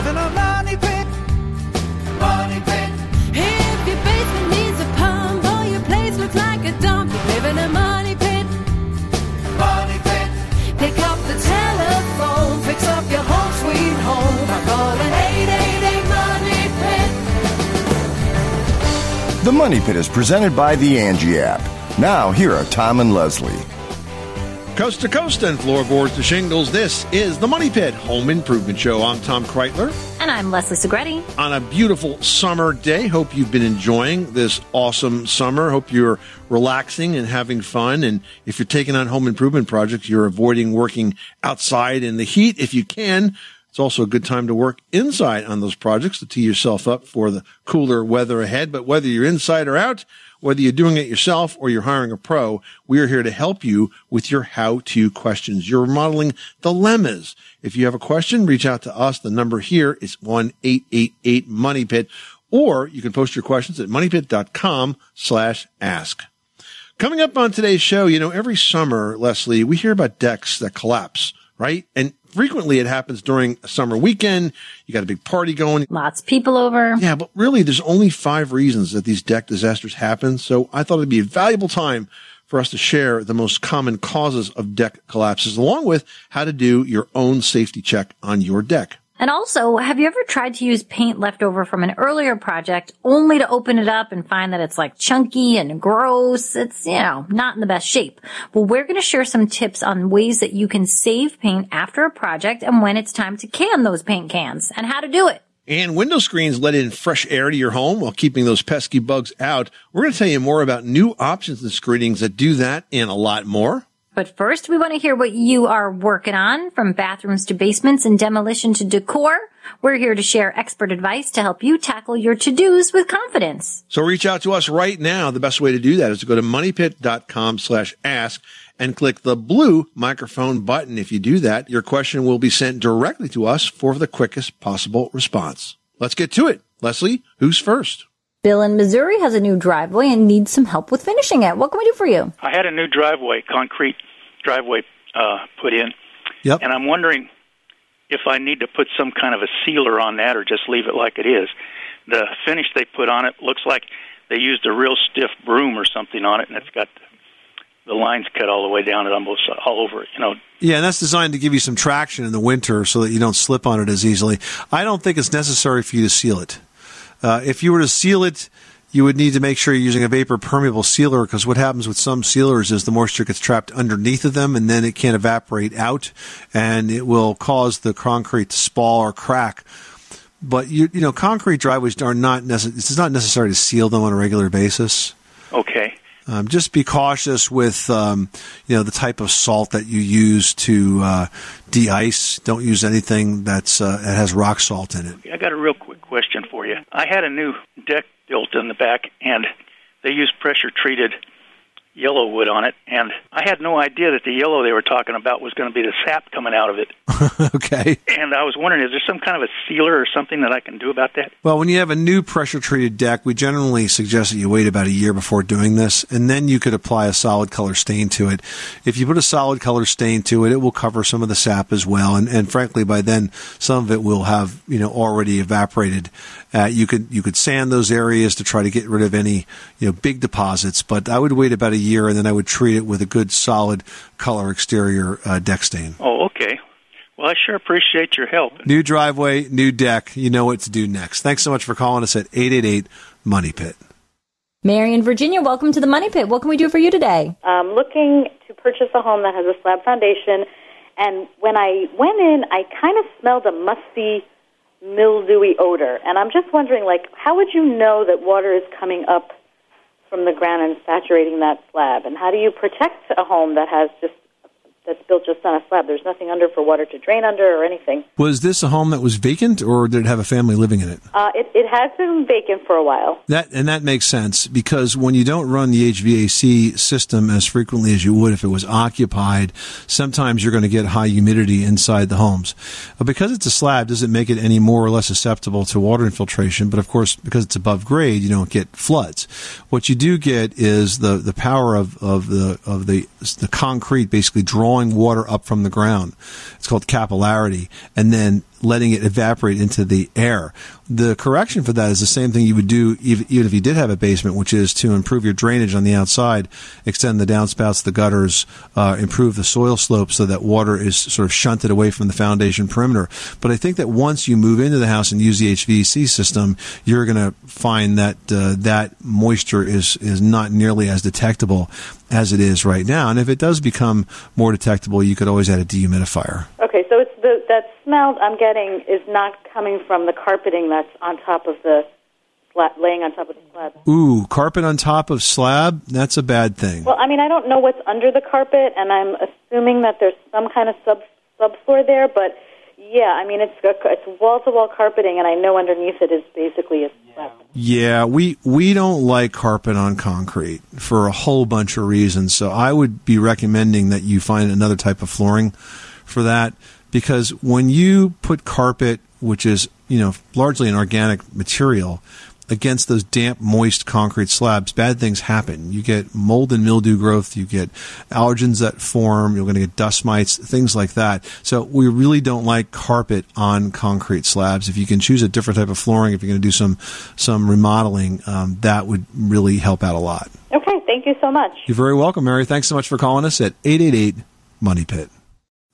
live in a money pit. Money pit. If your basement needs a pump or your place looks like a dump, you live in a money pit. Money pit. Pick up the telephone, fix up your home sweet home by calling 888 Money Pit. The Money Pit is presented by the Angie app. Now, here are Tom and Leslie. Coast to coast and floorboards to shingles, this is the Money Pit Home Improvement Show. I'm Tom Kraeutler. And I'm Leslie Segrete. On a beautiful summer day, hope you've been enjoying this awesome summer. Hope you're relaxing and having fun. And if you're taking on home improvement projects, you're avoiding working outside in the heat if you can. It's also a good time to work inside on those projects to tee yourself up for the cooler weather ahead. But whether you're inside or out, whether you're doing it yourself or you're hiring a pro, we are here to help you with your how-to questions, your remodeling dilemmas. If you have a question, reach out to us. The number here is 1-888-MONEYPIT, or you can post your questions at moneypit.com slash ask. Coming up on today's show, you know, every summer, Leslie, we hear about decks that collapse, right? And frequently it happens during a summer weekend. You got a big party going. Lots of people over. Yeah, but really there's only five reasons that these deck disasters happen. So I thought it'd be a valuable time for us to share the most common causes of deck collapses along with how to do your own safety check on your deck. And also, have you ever tried to use paint left over from an earlier project only to open it up and find that it's like chunky and gross? It's, you know, not in the best shape. Well, we're going to share some tips on ways that you can save paint after a project and when it's time to can those paint cans and how to do it. And window screens let in fresh air to your home while keeping those pesky bugs out. We're going to tell you more about new options and screenings that do that and a lot more. But first, we want to hear what you are working on from bathrooms to basements and demolition to decor. We're here to share expert advice to help you tackle your to-dos with confidence. So reach out to us right now. The best way to do that is to go to moneypit.com slash ask and click the blue microphone button. If you do that, your question will be sent directly to us for the quickest possible response. Let's get to it. Leslie, who's first? Bill in Missouri has a new driveway and needs some help with finishing it. What can we do for you? I had a new driveway, concrete driveway uh, put in, Yep. and I'm wondering if I need to put some kind of a sealer on that or just leave it like it is. The finish they put on it looks like they used a real stiff broom or something on it, and it's got the lines cut all the way down it almost all over it. You know, Yeah, and that's designed to give you some traction in the winter so that you don't slip on it as easily. I don't think it's necessary for you to seal it. Uh, if you were to seal it, you would need to make sure you're using a vapor permeable sealer because what happens with some sealers is the moisture gets trapped underneath of them and then it can't evaporate out and it will cause the concrete to spall or crack. But you, you know, concrete driveways are not necessary. It's not necessary to seal them on a regular basis. okay. Um, just be cautious with um, you know the type of salt that you use to uh, de-ice. Don't use anything that's uh, that has rock salt in it. I got a real quick question for you. I had a new deck built in the back, and they used pressure treated yellow wood on it, and I had no idea that the yellow they were talking about was going to be the sap coming out of it. okay. And I was wondering, is there some kind of a sealer or something that I can do about that? Well, when you have a new pressure treated deck, we generally suggest that you wait about a year before doing this, and then you could apply a solid color stain to it. If you put a solid color stain to it, it will cover some of the sap as well, and, and frankly, by then some of it will have you know already evaporated. Uh, you could you could sand those areas to try to get rid of any you know big deposits, but I would wait about a year, and then I would treat it with a good solid color exterior uh, deck stain. Oh, okay. Well, I sure appreciate your help. New driveway, new deck. You know what to do next. Thanks so much for calling us at 888 Money Pit. Mary in Virginia, welcome to the Money Pit. What can we do for you today? I'm looking to purchase a home that has a slab foundation. And when I went in, I kind of smelled a musty, mildewy odor. And I'm just wondering, like, how would you know that water is coming up from the ground and saturating that slab? And how do you protect a home that has just that's built just on a slab? There's nothing under for water to drain under or anything. Was this a home that was vacant, or did it have a family living in it? Uh, it, it has been vacant for a while. That and that makes sense because when you don't run the HVAC system as frequently as you would if it was occupied, sometimes you're going to get high humidity inside the homes. But because it's a slab, doesn't make it any more or less susceptible to water infiltration. But of course, because it's above grade, you don't get floods. What you do get is the the power of, of the of the the concrete basically drawing water up from the ground. It's called capillarity, and then letting it evaporate into the air. The correction for that is the same thing you would do even if you did have a basement, which is to improve your drainage on the outside, extend the downspouts, the gutters, uh, improve the soil slope so that water is sort of shunted away from the foundation perimeter. But I think that once you move into the house and use the HVAC system, you're going to find that uh, that moisture is is not nearly as detectable as it is right now. And if it does become more detectable, you could always add a dehumidifier. Okay, so it's the that smell I'm getting is not coming from the carpeting that's on top of the slab, laying on top of the slab. Ooh, carpet on top of slab? That's a bad thing. Well, I mean, I don't know what's under the carpet, and I'm assuming that there's some kind of sub subfloor there. But yeah, I mean, it's it's wall to wall carpeting, and I know underneath it is basically a slab. Yeah, we we don't like carpet on concrete for a whole bunch of reasons. So I would be recommending that you find another type of flooring for that because when you put carpet, which is you know largely an organic material, against those damp, moist concrete slabs, bad things happen. You get mold and mildew growth. You get allergens that form. You're going to get dust mites, things like that. So we really don't like carpet on concrete slabs. If you can choose a different type of flooring, if you're going to do some some remodeling, um, that would really help out a lot. Okay, thank you so much. You're very welcome, Mary. Thanks so much for calling us at 888 Money Pit.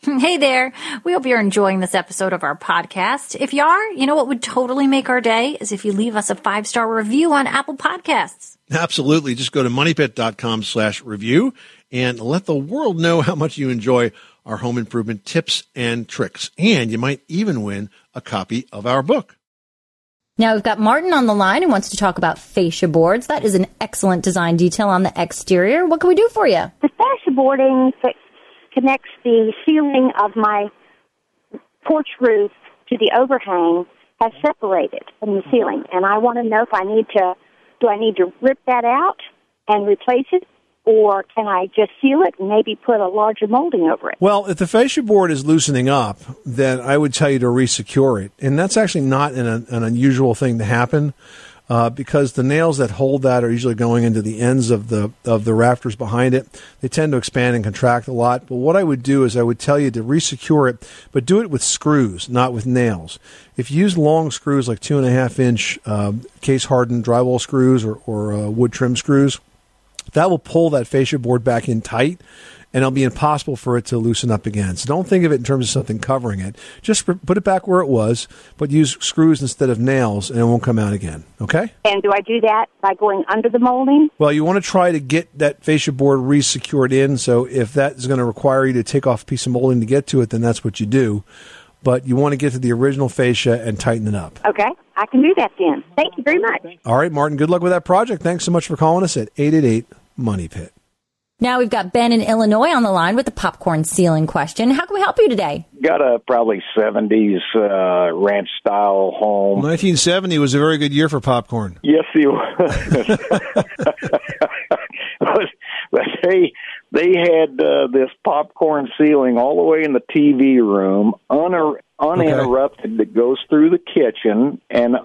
Hey there. We hope you're enjoying this episode of our podcast. If you are, you know what would totally make our day is if you leave us a five star review on Apple Podcasts. Absolutely. Just go to moneypit.com slash review and let the world know how much you enjoy our home improvement tips and tricks. And you might even win a copy of our book. Now we've got Martin on the line who wants to talk about fascia boards. That is an excellent design detail on the exterior. What can we do for you? The fascia boarding that connects the ceiling of my porch roof to the overhang has separated from the ceiling, and I want to know if I need to do I need to rip that out and replace it, or can I just seal it and maybe put a larger molding over it? Well, if the fascia board is loosening up, then I would tell you to resecure it. And that's actually not an, an unusual thing to happen. Uh, because the nails that hold that are usually going into the ends of the of the rafters behind it. They tend to expand and contract a lot. But what I would do is I would tell you to resecure it, but do it with screws, not with nails. If you use long screws like two and a half inch uh, case hardened drywall screws or, or uh, wood trim screws, that will pull that fascia board back in tight and it'll be impossible for it to loosen up again. So don't think of it in terms of something covering it. Just put it back where it was, but use screws instead of nails and it won't come out again. Okay? And do I do that by going under the molding? Well, you want to try to get that fascia board re-secured in. So if that is going to require you to take off a piece of molding to get to it, then that's what you do. But you want to get to the original fascia and tighten it up. Okay, I can do that then. Thank you very much. All right, Martin, good luck with that project. Thanks so much for calling us at 888 Money Pit. Now we've got Ben in Illinois on the line with the popcorn ceiling question. How can we help you today? Got a probably 70s uh, ranch style home. 1970 was a very good year for popcorn. Yes, it was. but, but they they had uh, this popcorn ceiling all the way in the TV room, un- uninterrupted, that goes through the kitchen, and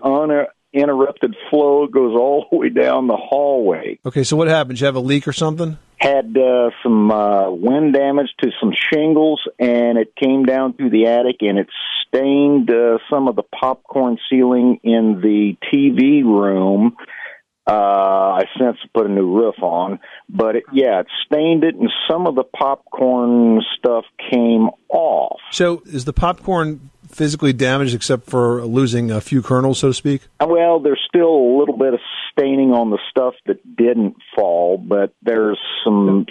uninterrupted flow goes all the way down the hallway. Okay, so what happened? Did you have a leak or something? Had uh, some uh, wind damage to some shingles, and it came down through the attic, and it stained uh, some of the popcorn ceiling in the TV room. Uh, I since put a new roof on, but it, yeah, it stained it, and some of the popcorn stuff came off. So is the popcorn physically damaged except for losing a few kernels, so to speak? Well, there's still a little bit of staining on the stuff that didn't fall, but there's some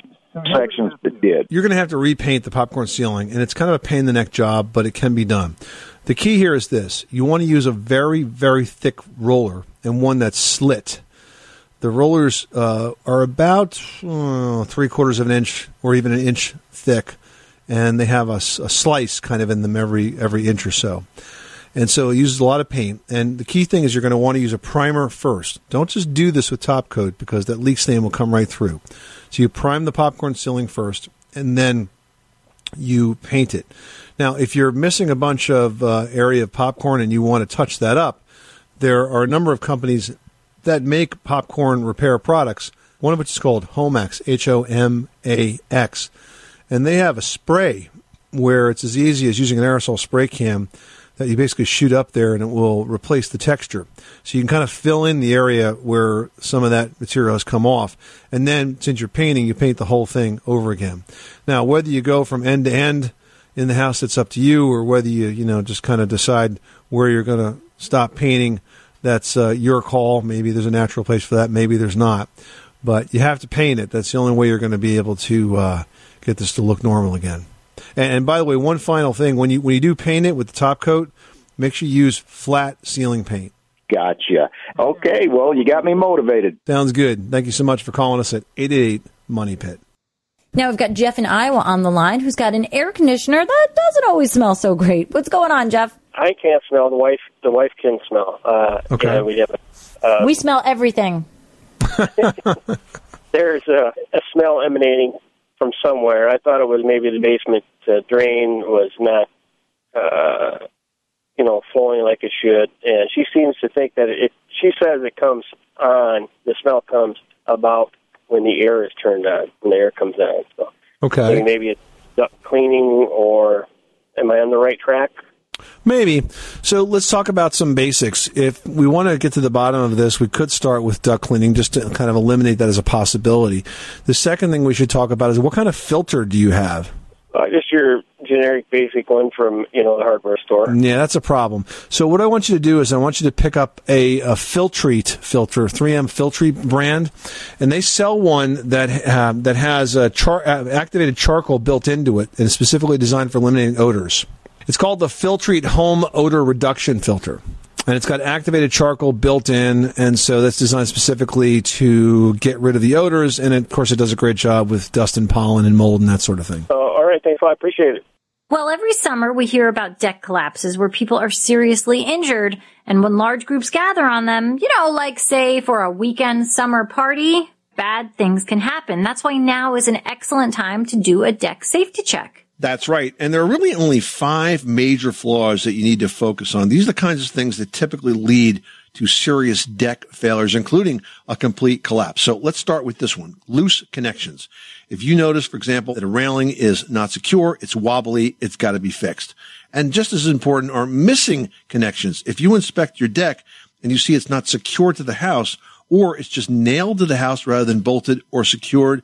sections that did. You're going to have to repaint the popcorn ceiling, and it's kind of a pain in the neck job, but it can be done. The key here is this you want to use a very, very thick roller and one that's slit. The rollers uh, are about uh, three quarters of an inch or even an inch thick, and they have a slice kind of in them every every inch or so. And so it uses a lot of paint. And the key thing is you're going to want to use a primer first. Don't just do this with top coat because that leak stain will come right through. So you prime the popcorn ceiling first, and then you paint it. Now, if you're missing a bunch of uh, area of popcorn and you want to touch that up, there are a number of companies that make popcorn repair products. One of which is called Homax, H O M A X, and they have a spray where it's as easy as using an aerosol spray can that you basically shoot up there and it will replace the texture. So you can kind of fill in the area where some of that material has come off. And then since you're painting, you paint the whole thing over again. Now, whether you go from end to end in the house, it's up to you, or whether you, you know, just kind of decide where you're going to stop painting, that's uh, your call. Maybe there's a natural place for that, maybe there's not. But you have to paint it. That's the only way you're going to be able to uh, get this to look normal again. And, and by the way, one final thing: when you when you do paint it with the top coat, make sure you use flat ceiling paint. Gotcha. Okay, well, you got me motivated. Sounds good. Thank you so much for calling us at eight eight eight Money Pit. Now we've got Jeff in Iowa on the line who's got an air conditioner that doesn't always smell so great. What's going on, Jeff? I can't smell. The wife, the wife can smell. Uh, Okay. And we have uh, we smell everything. there's a, a smell emanating from somewhere. I thought it was maybe the basement uh, drain was not, uh, you know, flowing like it should. And she seems to think that it. She says it comes on. The smell comes about when the air is turned on. When the air comes on. So Okay. maybe it's duct cleaning, or am I on the right track? Maybe. So let's talk about some basics. If we want to get to the bottom of this, we could start with duct cleaning just to kind of eliminate that as a possibility. The second thing we should talk about is what kind of filter do you have? Uh, just your generic basic one from you know the hardware store. Yeah, that's a problem. So what I want you to do is I want you to pick up a, a Filtrete filter, 3M Filtrete brand, and they sell one that uh, that has a char- uh, activated charcoal built into it and is specifically designed for eliminating odors. It's called the Filtrete Home Odor Reduction Filter. And it's got activated charcoal built in, and so that's designed specifically to get rid of the odors. And of course, it does a great job with dust and pollen and mold and that sort of thing. Uh, all right, thanks a lot. Appreciate it. Well, every summer we hear about deck collapses where people are seriously injured, and when large groups gather on them, you know, like say for a weekend summer party, bad things can happen. That's why now is an excellent time to do a deck safety check. That's right. And there are really only five major flaws that you need to focus on. These are the kinds of things that typically lead to serious deck failures, including a complete collapse. So let's start with this one. Loose connections. If you notice, for example, that a railing is not secure, it's wobbly, it's got to be fixed. And just as important are missing connections. If you inspect your deck and you see it's not secure to the house, or it's just nailed to the house rather than bolted or secured,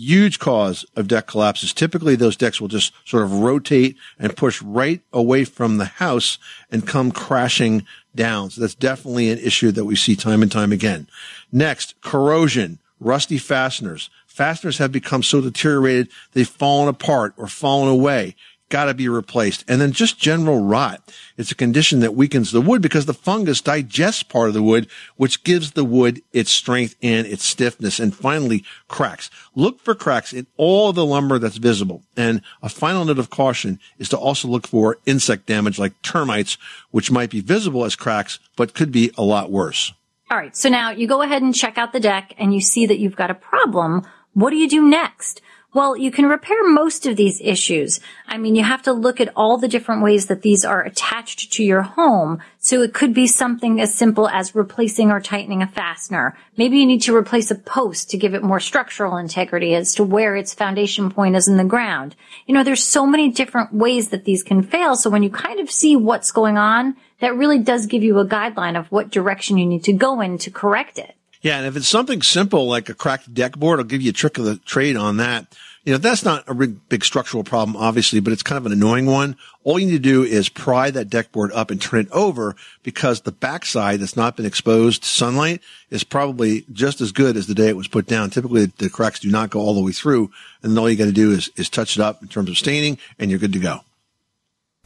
huge cause of deck collapses. Typically, those decks will just sort of rotate and push right away from the house and come crashing down. So that's definitely an issue that we see time and time again. Next, corrosion, rusty fasteners. Fasteners have become so deteriorated they've fallen apart or fallen away. Got to be replaced. And then just general rot. It's a condition that weakens the wood because the fungus digests part of the wood, which gives the wood its strength and its stiffness. And finally, cracks. Look for cracks in all the lumber that's visible. And a final note of caution is to also look for insect damage like termites, which might be visible as cracks, but could be a lot worse. All right. So now you go ahead and check out the deck and you see that you've got a problem. What do you do next? Well, you can repair most of these issues. I mean, you have to look at all the different ways that these are attached to your home. So it could be something as simple as replacing or tightening a fastener. Maybe you need to replace a post to give it more structural integrity as to where its foundation point is in the ground. You know, there's so many different ways that these can fail. So when you kind of see what's going on, that really does give you a guideline of what direction you need to go in to correct it. Yeah, and if it's something simple like a cracked deck board, I'll give you a trick of the trade on that. You know, that's not a big, structural problem, obviously, but it's kind of an annoying one. All you need to do is pry that deck board up and turn it over because the backside that's not been exposed to sunlight is probably just as good as the day it was put down. Typically, the cracks do not go all the way through, and all you got to do is, is touch it up in terms of staining, and you're good to go.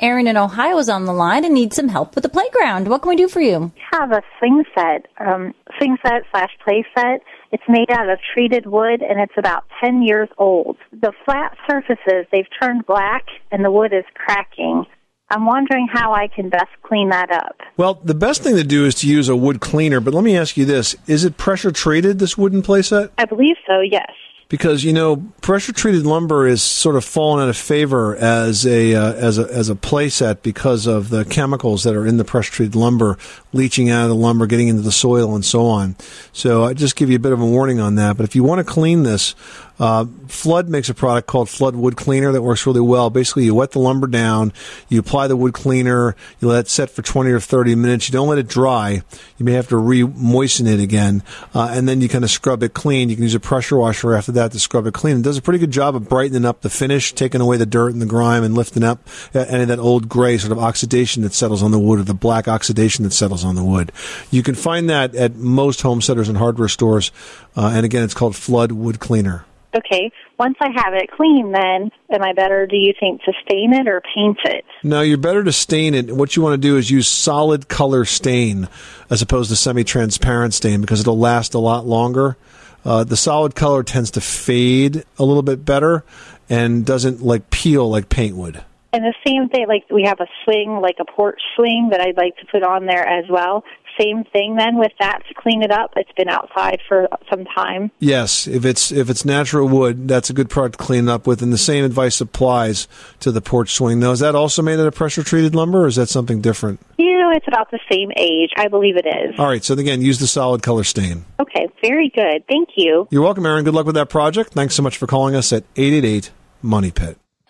Erin in Ohio is on the line and needs some help with the playground. What can we do for you? have a swing set, um, swing set slash play set. It's made out of treated wood and it's about 10 years old. The flat surfaces, they've turned black and the wood is cracking. I'm wondering how I can best clean that up. Well, the best thing to do is to use a wood cleaner, but let me ask you this. Is it pressure treated, this wooden playset? I believe so, yes. Because you know pressure treated lumber is sort of fallen out of favor as a uh, as a as a playset because of the chemicals that are in the pressure treated lumber leaching out of the lumber, getting into the soil, and so on. So I just give you a bit of a warning on that. But if you want to clean this, uh, Flood makes a product called Flood Wood Cleaner that works really well. Basically, you wet the lumber down, you apply the wood cleaner, you let it set for 20 or 30 minutes. You don't let it dry. You may have to re-moisten it again, uh, and then you kind of scrub it clean. You can use a pressure washer after that to scrub it clean. It does a pretty good job of brightening up the finish, taking away the dirt and the grime, and lifting up uh, any of that old gray sort of oxidation that settles on the wood or the black oxidation that settles on the wood. You can find that at most home centers and hardware stores, uh, and again, it's called Flood Wood Cleaner. Okay, once I have it clean, then am I better, do you think, to stain it or paint it? No, you're better to stain it. What you want to do is use solid color stain as opposed to semi-transparent stain because it'll last a lot longer. Uh, the solid color tends to fade a little bit better and doesn't like peel like paint would. And the same thing, like we have a swing, like a porch swing that I'd like to put on there as well. Same thing then with that to clean it up. It's been outside for some time. Yes, if it's if it's natural wood, that's a good product to clean up with, and the same advice applies to the porch swing. Now, is that also made out of pressure treated lumber, or is that something different? You know, it's about the same age. I believe it is. All right, so again, use the solid color stain. Okay, very good. Thank you. You're welcome, Erin. Good luck with that project. Thanks so much for calling us at 888 Money Pit.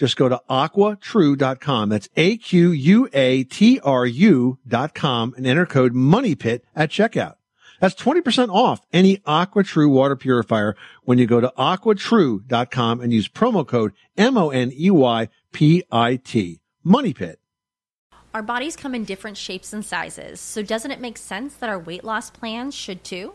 Just go to aquatru.com. That's A-Q-U-A-T-R-U dot com and enter code MONEYPIT at checkout. That's 20% off any AquaTru water purifier when you go to aquatru.com and use promo code M-O-N-E-Y-P-I-T. Money Pit. Our bodies come in different shapes and sizes, so doesn't it make sense that our weight loss plans should too?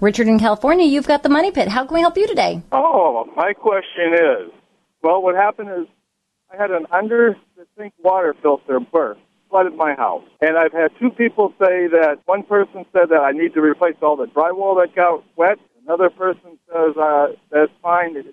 Richard in California, you've got the money pit. How can we help you today? Oh, my question is, well, what happened is I had an under the sink water filter burst, flooded my house, and I've had two people say that one person said that I need to replace all the drywall that got wet. Another person says uh, that's fine. The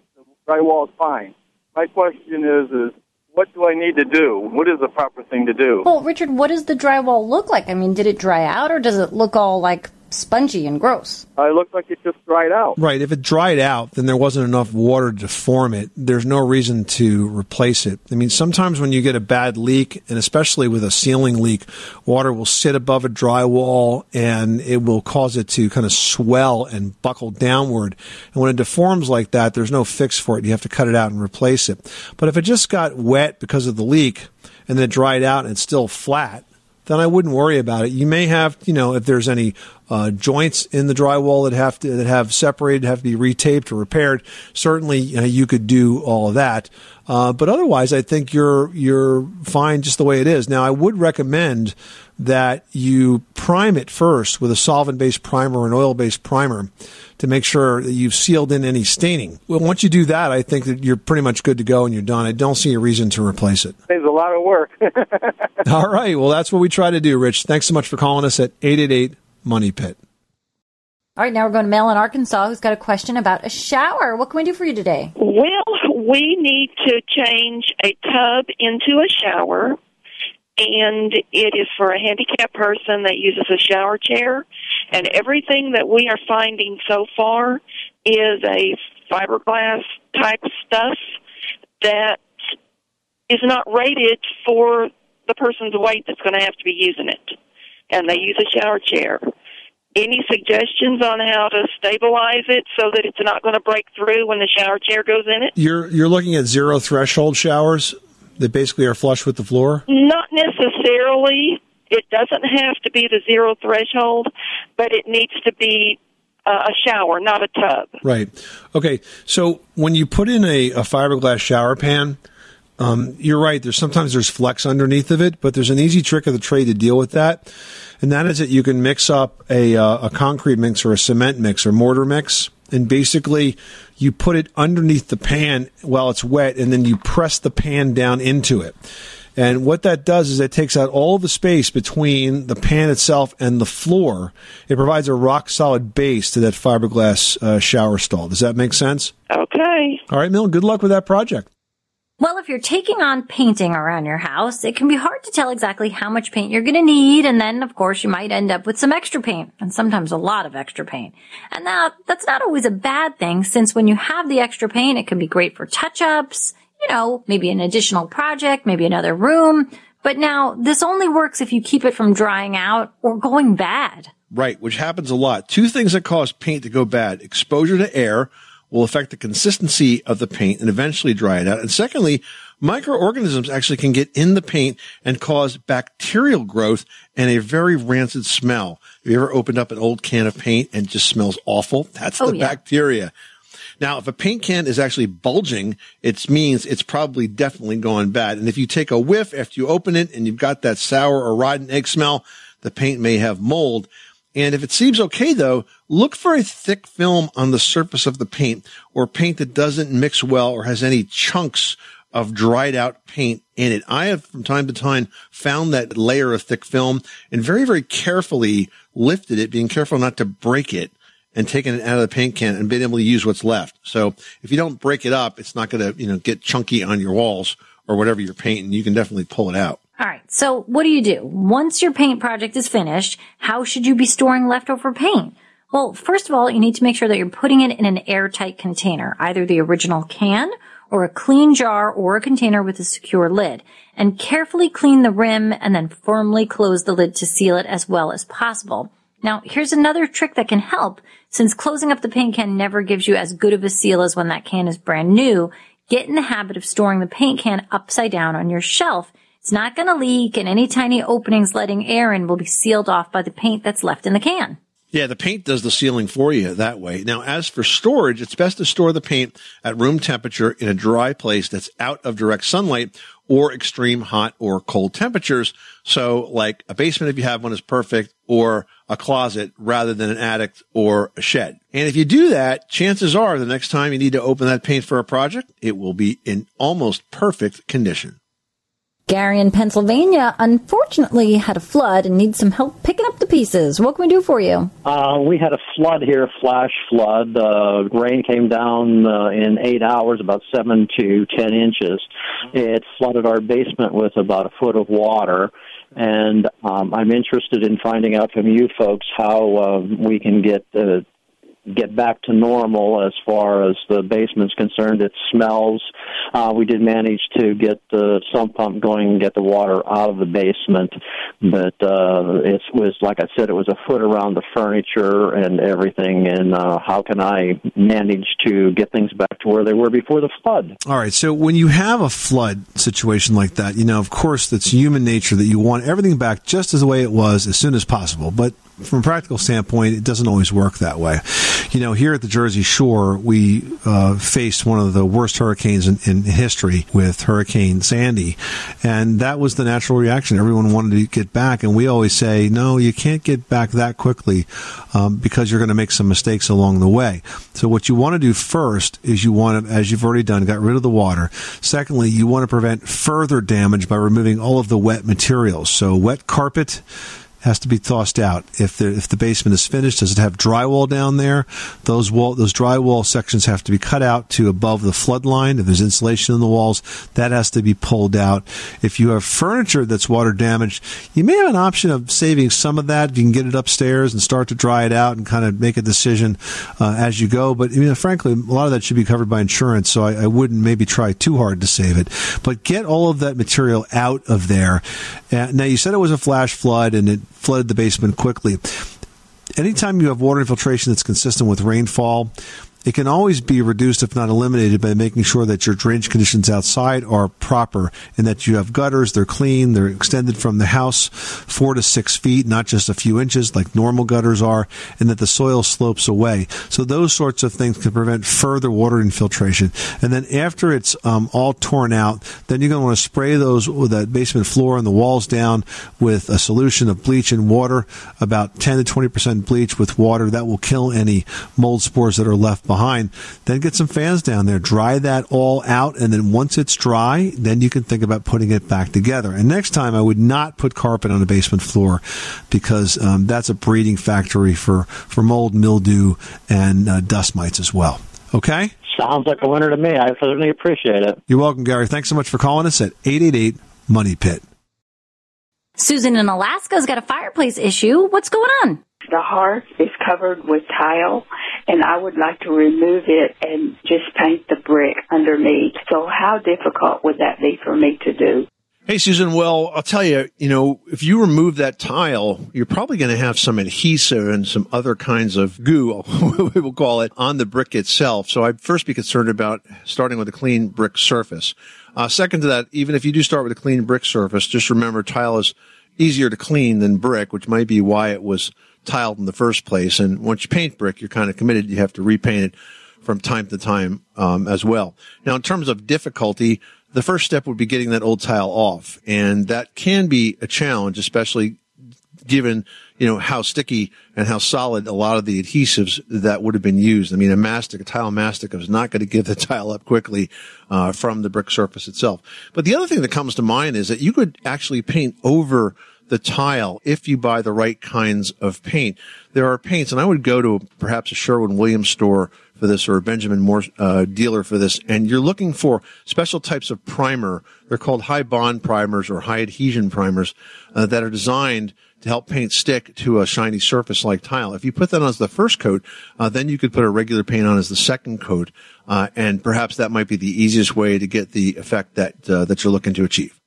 drywall is fine. My question is, is what do I need to do? What is the proper thing to do? Well, Richard, what does the drywall look like? I mean, did it dry out or does it look all like spongy and gross? Uh, it looked like it just dried out. Right. If it dried out, then there wasn't enough water to form it. There's no reason to replace it. I mean, sometimes when you get a bad leak, and especially with a ceiling leak, water will sit above a drywall and it will cause it to kind of swell and buckle downward. And when it deforms like that, there's no fix for it. You have to cut it out and replace it. But if it just got wet because of the leak and then it dried out and it's still flat, then I wouldn't worry about it. You may have, you know, if there's any uh, joints in the drywall that have to that have separated, have to be retaped or repaired. Certainly, you, know, you could do all of that. Uh, but otherwise, I think you're you're fine just the way it is. Now, I would recommend that you prime it first with a solvent-based primer or an oil-based primer to make sure that you've sealed in any staining. Well, once you do that, I think that you're pretty much good to go and you're done. I don't see a reason to replace it. It's a lot of work. All right. Well, that's what we try to do, Rich. Thanks so much for calling us at 888 Money Pit. All right, now we're going to Mel in Arkansas who's got a question about a shower. What can we do for you today? Well, we need to change a tub into a shower, and it is for a handicapped person that uses a shower chair. And everything that we are finding so far is a fiberglass type stuff that is not rated for the person's weight that's going to have to be using it. And they use a shower chair. Any suggestions on how to stabilize it so that it's not going to break through when the shower chair goes in it? You're you're looking at zero threshold showers that basically are flush with the floor. Not necessarily. It doesn't have to be the zero threshold, but it needs to be uh, a shower, not a tub. Right. Okay. So when you put in a, a fiberglass shower pan, um, you're right. There's sometimes there's flex underneath of it, but there's an easy trick of the trade to deal with that, and that is that you can mix up a uh, a concrete mix or a cement mix or mortar mix, and basically you put it underneath the pan while it's wet, and then you press the pan down into it. And what that does is it takes out all the space between the pan itself and the floor. It provides a rock solid base to that fiberglass uh, shower stall. Does that make sense? Okay. All right, Mill. Good luck with that project. Well, if you're taking on painting around your house, it can be hard to tell exactly how much paint you're going to need. And then, of course, you might end up with some extra paint and sometimes a lot of extra paint. And now that's not always a bad thing since when you have the extra paint, it can be great for touch ups, you know, maybe an additional project, maybe another room. But now this only works if you keep it from drying out or going bad. Right, which happens a lot. Two things that cause paint to go bad. Exposure to air will affect the consistency of the paint and eventually dry it out. And secondly, microorganisms actually can get in the paint and cause bacterial growth and a very rancid smell. Have you ever opened up an old can of paint and just smells awful? That's Oh, the yeah. bacteria. Now, if a paint can is actually bulging, it means it's probably definitely gone bad. And if you take a whiff after you open it and you've got that sour or rotten egg smell, the paint may have mold. And if it seems okay though, look for a thick film on the surface of the paint or paint that doesn't mix well or has any chunks of dried out paint in it. I have from time to time found that layer of thick film and very, very carefully lifted it, being careful not to break it and taken it out of the paint can and been able to use what's left. So if you don't break it up, it's not going to, you know, get chunky on your walls or whatever you're painting. You can definitely pull it out. All right. So what do you do? Once your paint project is finished, how should you be storing leftover paint? Well, first of all, you need to make sure that you're putting it in an airtight container, either the original can or a clean jar or a container with a secure lid. And carefully clean the rim and then firmly close the lid to seal it as well as possible. Now, here's another trick that can help. Since closing up the paint can never gives you as good of a seal as when that can is brand new, get in the habit of storing the paint can upside down on your shelf. It's not going to leak and any tiny openings letting air in will be sealed off by the paint that's left in the can. Yeah, the paint does the sealing for you that way. Now, as for storage, it's best to store the paint at room temperature in a dry place that's out of direct sunlight or extreme hot or cold temperatures. So like a basement, if you have one is perfect or a closet rather than an attic or a shed. And if you do that, chances are the next time you need to open that paint for a project, it will be in almost perfect condition. Gary in Pennsylvania unfortunately had a flood and needs some help picking up the pieces. What can we do for you? Uh, we had a flood here, flash flood. Uh, rain came down uh, in eight hours, about seven to ten inches. It flooded our basement with about a foot of water. And um, I'm interested in finding out from you folks how uh, we can get uh, get back to normal as far as the basement's concerned. It smells. Uh, we did manage to get the sump pump going and get the water out of the basement, but uh, it was like I said, it was a foot around the furniture and everything. And uh, how can I manage to get things back to where they were before the flood? All right. So when you have a flood situation like that, you know, of course, that's human nature that you want everything back just as the way it was as soon as possible. But from a practical standpoint, it doesn't always work that way. You know, here at the Jersey Shore, we uh, faced one of the worst hurricanes in, in, history with Hurricane Sandy, and that was the natural reaction. Everyone wanted to get back, and we always say, no, you can't get back that quickly um, because you're going to make some mistakes along the way. So what you want to do first is you want to, as you've already done, got rid of the water. Secondly, you want to prevent further damage by removing all of the wet materials. So wet carpet has to be tossed out. If the if the basement is finished, does it have drywall down there? Those wall those drywall sections have to be cut out to above the flood line. If there's insulation in the walls, that has to be pulled out. If you have furniture that's water damaged, you may have an option of saving some of that. You can get it upstairs and start to dry it out and kind of make a decision uh, as you go. But I mean, frankly, a lot of that should be covered by insurance, so I, I wouldn't maybe try too hard to save it. But get all of that material out of there. Uh, now you said it was a flash flood and it flooded the basement quickly. Anytime you have water infiltration that's consistent with rainfall, it can always be reduced, if not eliminated, by making sure that your drainage conditions outside are proper and that you have gutters, they're clean, they're extended from the house four to six feet, not just a few inches like normal gutters are, and that the soil slopes away. So those sorts of things can prevent further water infiltration. And then after it's um, all torn out, then you're going to want to spray those that basement floor and the walls down with a solution of bleach and water, about 10 to 20 percent bleach with water. That will kill any mold spores that are left behind behind. Then get some fans down there, dry that all out, and then once it's dry, then you can think about putting it back together. And next time, I would not put carpet on a basement floor because um, that's a breeding factory for for mold, mildew, and uh, dust mites as well. Okay. Sounds like a winner to me. I certainly appreciate it. You're welcome, Gary. Thanks so much for calling us at 888 Money Pit. Susan in Alaska's got a fireplace issue. What's going on? The hearth is covered with tile, and I would like to remove it and just paint the brick underneath. So, how difficult would that be for me to do? Hey, Susan. Well, I'll tell you, you know, if you remove that tile, you're probably going to have some adhesive and some other kinds of goo, we will call it, on the brick itself. So I'd first be concerned about starting with a clean brick surface. Uh, second to that, even if you do start with a clean brick surface, just remember tile is easier to clean than brick, which might be why it was tiled in the first place. And once you paint brick, you're kind of committed. You have to repaint it from time to time um, as well. Now, in terms of difficulty, the first step would be getting that old tile off, and that can be a challenge, especially given you know how sticky and how solid a lot of the adhesives that would have been used. I mean, a mastic, a tile mastic, is not going to give the tile up quickly uh, from the brick surface itself. But the other thing that comes to mind is that you could actually paint over the tile if you buy the right kinds of paint. There are paints, and I would go to perhaps a Sherwin Williams store for this or a Benjamin Moore uh, dealer for this, and you're looking for special types of primer. They're called high bond primers or high adhesion primers uh, that are designed to help paint stick to a shiny surface like tile. If you put that on as the first coat, uh, then you could put a regular paint on as the second coat, uh, and perhaps that might be the easiest way to get the effect that uh, that you're looking to achieve.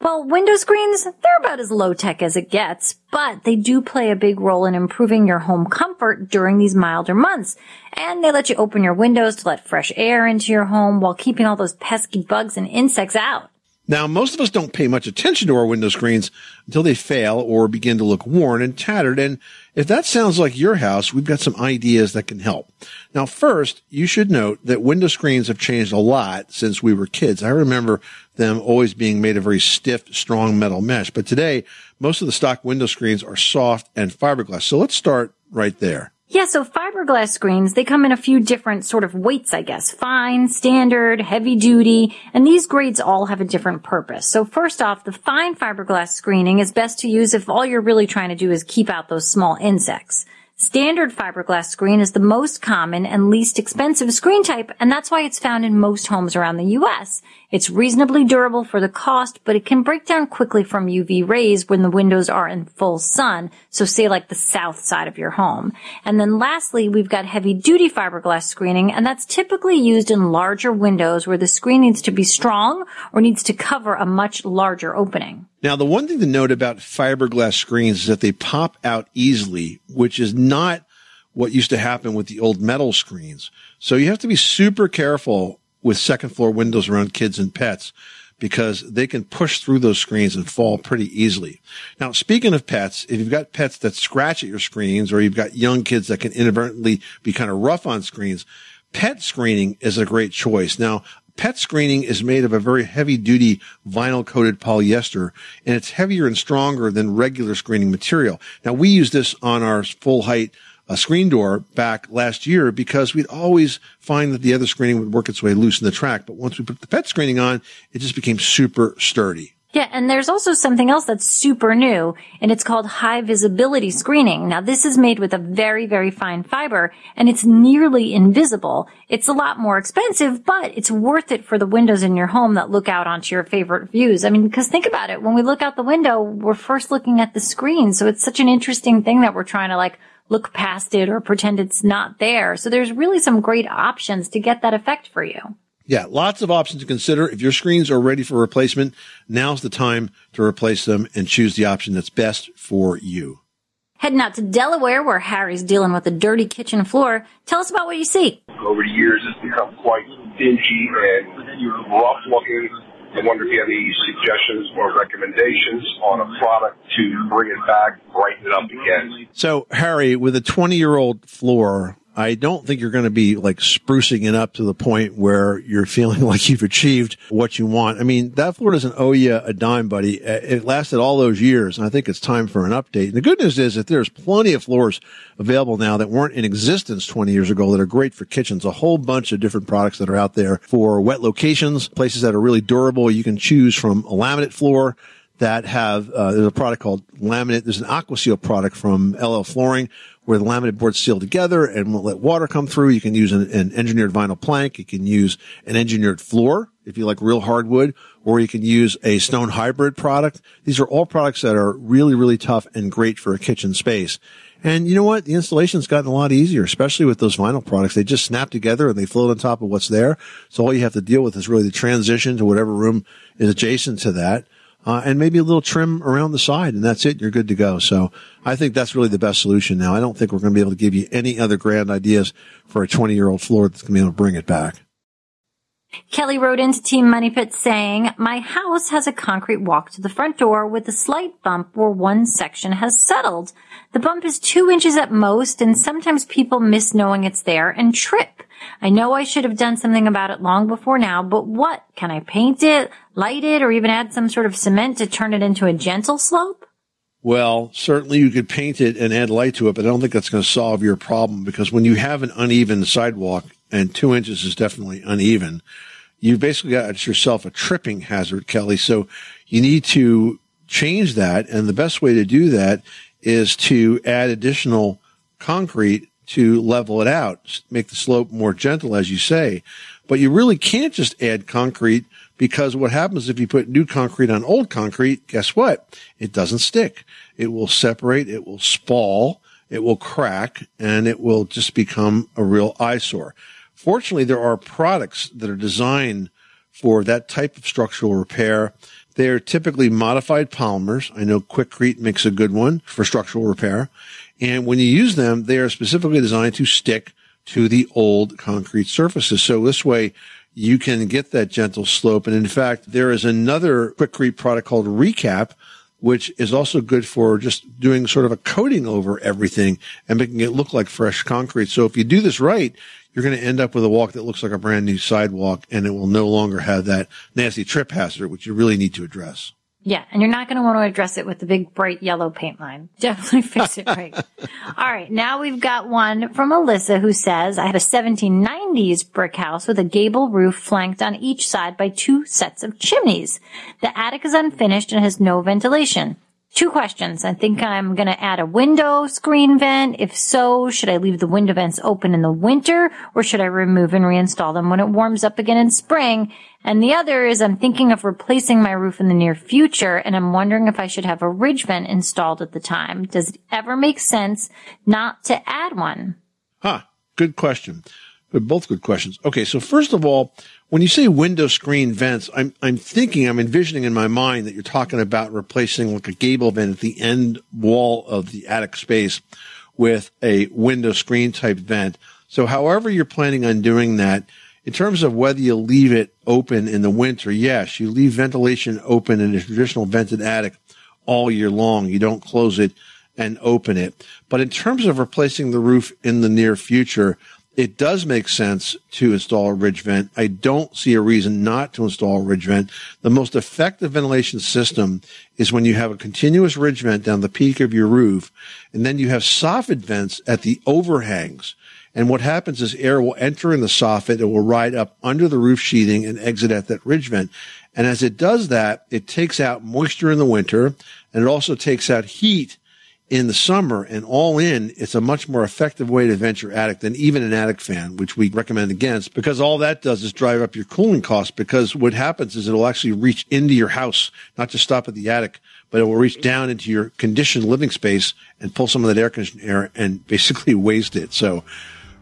Well, window screens, they're about as low tech as it gets, but they do play a big role in improving your home comfort during these milder months. And they let you open your windows to let fresh air into your home while keeping all those pesky bugs and insects out. Now, most of us don't pay much attention to our window screens until they fail or begin to look worn and tattered. And if that sounds like your house, we've got some ideas that can help. Now, first, you should note that window screens have changed a lot since we were kids. I remember them always being made of very stiff, strong metal mesh. But today, most of the stock window screens are soft and fiberglass. So let's start right there. Yeah, so fiberglass screens, they come in a few different sort of weights, I guess. Fine, standard, heavy duty, and these grades all have a different purpose. So first off, the fine fiberglass screening is best to use if all you're really trying to do is keep out those small insects. Standard fiberglass screen is the most common and least expensive screen type, and that's why it's found in most homes around the US. It's reasonably durable for the cost, but it can break down quickly from UV rays when the windows are in full sun, so say like the south side of your home. And then lastly, we've got heavy duty fiberglass screening, and that's typically used in larger windows where the screen needs to be strong or needs to cover a much larger opening. Now, the one thing to note about fiberglass screens is that they pop out easily, which is not what used to happen with the old metal screens. So you have to be super careful with second floor windows around kids and pets because they can push through those screens and fall pretty easily. Now, speaking of pets, if you've got pets that scratch at your screens or you've got young kids that can inadvertently be kind of rough on screens, pet screening is a great choice. Now, pet screening is made of a very heavy duty vinyl coated polyester and it's heavier and stronger than regular screening material. Now we use this on our full height uh, screen door back last year because we'd always find that the other screening would work its way loose in the track. But once we put the pet screening on, it just became super sturdy. Yeah, and there's also something else that's super new, and it's called high visibility screening. Now, this is made with a very, very fine fiber, and it's nearly invisible. It's a lot more expensive, but it's worth it for the windows in your home that look out onto your favorite views. I mean, because think about it. When we look out the window, we're first looking at the screen, so it's such an interesting thing that we're trying to like look past it or pretend it's not there. So there's really some great options to get that effect for you. Yeah, lots of options to consider. If your screens are ready for replacement, now's the time to replace them and choose the option that's best for you. Heading out to Delaware where Harry's dealing with a dirty kitchen floor. Tell us about what you see. Over the years, it's become quite dingy and you're rough looking. I wonder if you have any suggestions or recommendations on a product to bring it back, brighten it up again. So, Harry, with a 20 year old floor, I don't think you're going to be like sprucing it up to the point where you're feeling like you've achieved what you want. I mean, that floor doesn't owe you a dime, buddy. Uh, It lasted all those years, and I think it's time for an update. And the good news is that there's plenty of floors available now that weren't in existence 20 years ago that are great for kitchens. A whole bunch of different products that are out there for wet locations, places that are really durable. You can choose from a laminate floor that have uh, there's a product called laminate. There's an AquaSeal product from LL Flooring where the laminate boards seal together and won't let water come through. You can use an, an engineered vinyl plank. You can use an engineered floor if you like real hardwood, or you can use a stone hybrid product. These are all products that are really, really tough and great for a kitchen space. And you know what? The installation's gotten a lot easier, especially with those vinyl products. They just snap together and they float on top of what's there. So all you have to deal with is really the transition to whatever room is adjacent to that uh, and maybe a little trim around the side, and that's it. You're good to go. So I think that's really the best solution now. I don't think we're going to be able to give you any other grand ideas for a 20 year old floor that's going to be able to bring it back. Kelly wrote into Team Money Pit saying, My house has a concrete walk to the front door with a slight bump where one section has settled. The bump is two inches at most, and sometimes people miss knowing it's there and trip. I know I should have done something about it long before now, but what? Can I paint it, light it, or even add some sort of cement to turn it into a gentle slope? Well, certainly you could paint it and add light to it, but I don't think that's going to solve your problem because when you have an uneven sidewalk and two inches is definitely uneven, you've basically got yourself a tripping hazard, Kelly. So you need to change that. And the best way to do that is to add additional concrete to level it out, make the slope more gentle, as you say. But you really can't just add concrete because what happens if you put new concrete on old concrete, guess what? It doesn't stick. It will separate, it will spall, it will crack, and it will just become a real eyesore. Fortunately, there are products that are designed for that type of structural repair. They're typically modified polymers. I know Quikrete makes a good one for structural repair. And when you use them, they are specifically designed to stick to the old concrete surfaces. So this way you can get that gentle slope. And in fact, there is another Quikrete product called Recap, which is also good for just doing sort of a coating over everything and making it look like fresh concrete. So if you do this right, you're going to end up with a walk that looks like a brand new sidewalk and it will no longer have that nasty trip hazard, which you really need to address. Yeah, and you're not going to want to address it with the big bright yellow paint line. Definitely fix it right. All right, now we've got one from Alyssa who says, I have a 1790s brick house with a gable roof flanked on each side by two sets of chimneys. The attic is unfinished and has no ventilation. Two questions. I think I'm going to add a window screen vent. If so, should I leave the window vents open in the winter or should I remove and reinstall them when it warms up again in spring? And the other is I'm thinking of replacing my roof in the near future and I'm wondering if I should have a ridge vent installed at the time. Does it ever make sense not to add one? Huh. Good question. They're both good questions. Okay. So first of all, when you say window screen vents, I'm, I'm thinking, I'm envisioning in my mind that you're talking about replacing like a gable vent at the end wall of the attic space with a window screen type vent. So however you're planning on doing that, in terms of whether you leave it open in the winter, yes, you leave ventilation open in a traditional vented attic all year long. You don't close it and open it. But in terms of replacing the roof in the near future, it does make sense to install a ridge vent. I don't see a reason not to install a ridge vent. The most effective ventilation system is when you have a continuous ridge vent down the peak of your roof, and then you have soffit vents at the overhangs. And what happens is air will enter in the soffit, it will ride up under the roof sheathing and exit at that ridge vent. And as it does that, it takes out moisture in the winter, and it also takes out heat in the summer and all in, it's a much more effective way to vent your attic than even an attic fan, which we recommend against because all that does is drive up your cooling costs because what happens is it'll actually reach into your house, not just stop at the attic, but it will reach down into your conditioned living space and pull some of that air conditioned air and basically waste it. So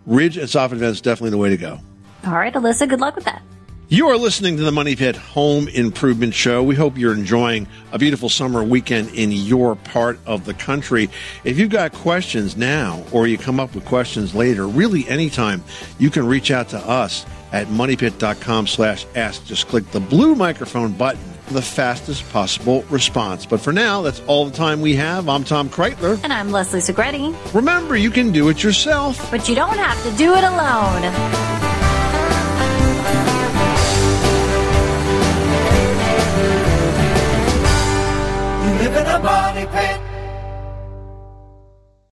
ridge and soffit vent is definitely the way to go. All right, Alyssa, good luck with that. You are listening to the Money Pit Home Improvement Show. We hope you're enjoying a beautiful summer weekend in your part of the country. If you've got questions now or you come up with questions later, really anytime, you can reach out to us at moneypit.com slash ask. Just click the blue microphone button for the fastest possible response. But for now, that's all the time we have. I'm Tom Kraeutler. And I'm Leslie Segrete. Remember, you can do it yourself. But you don't have to do it alone. In a money pit.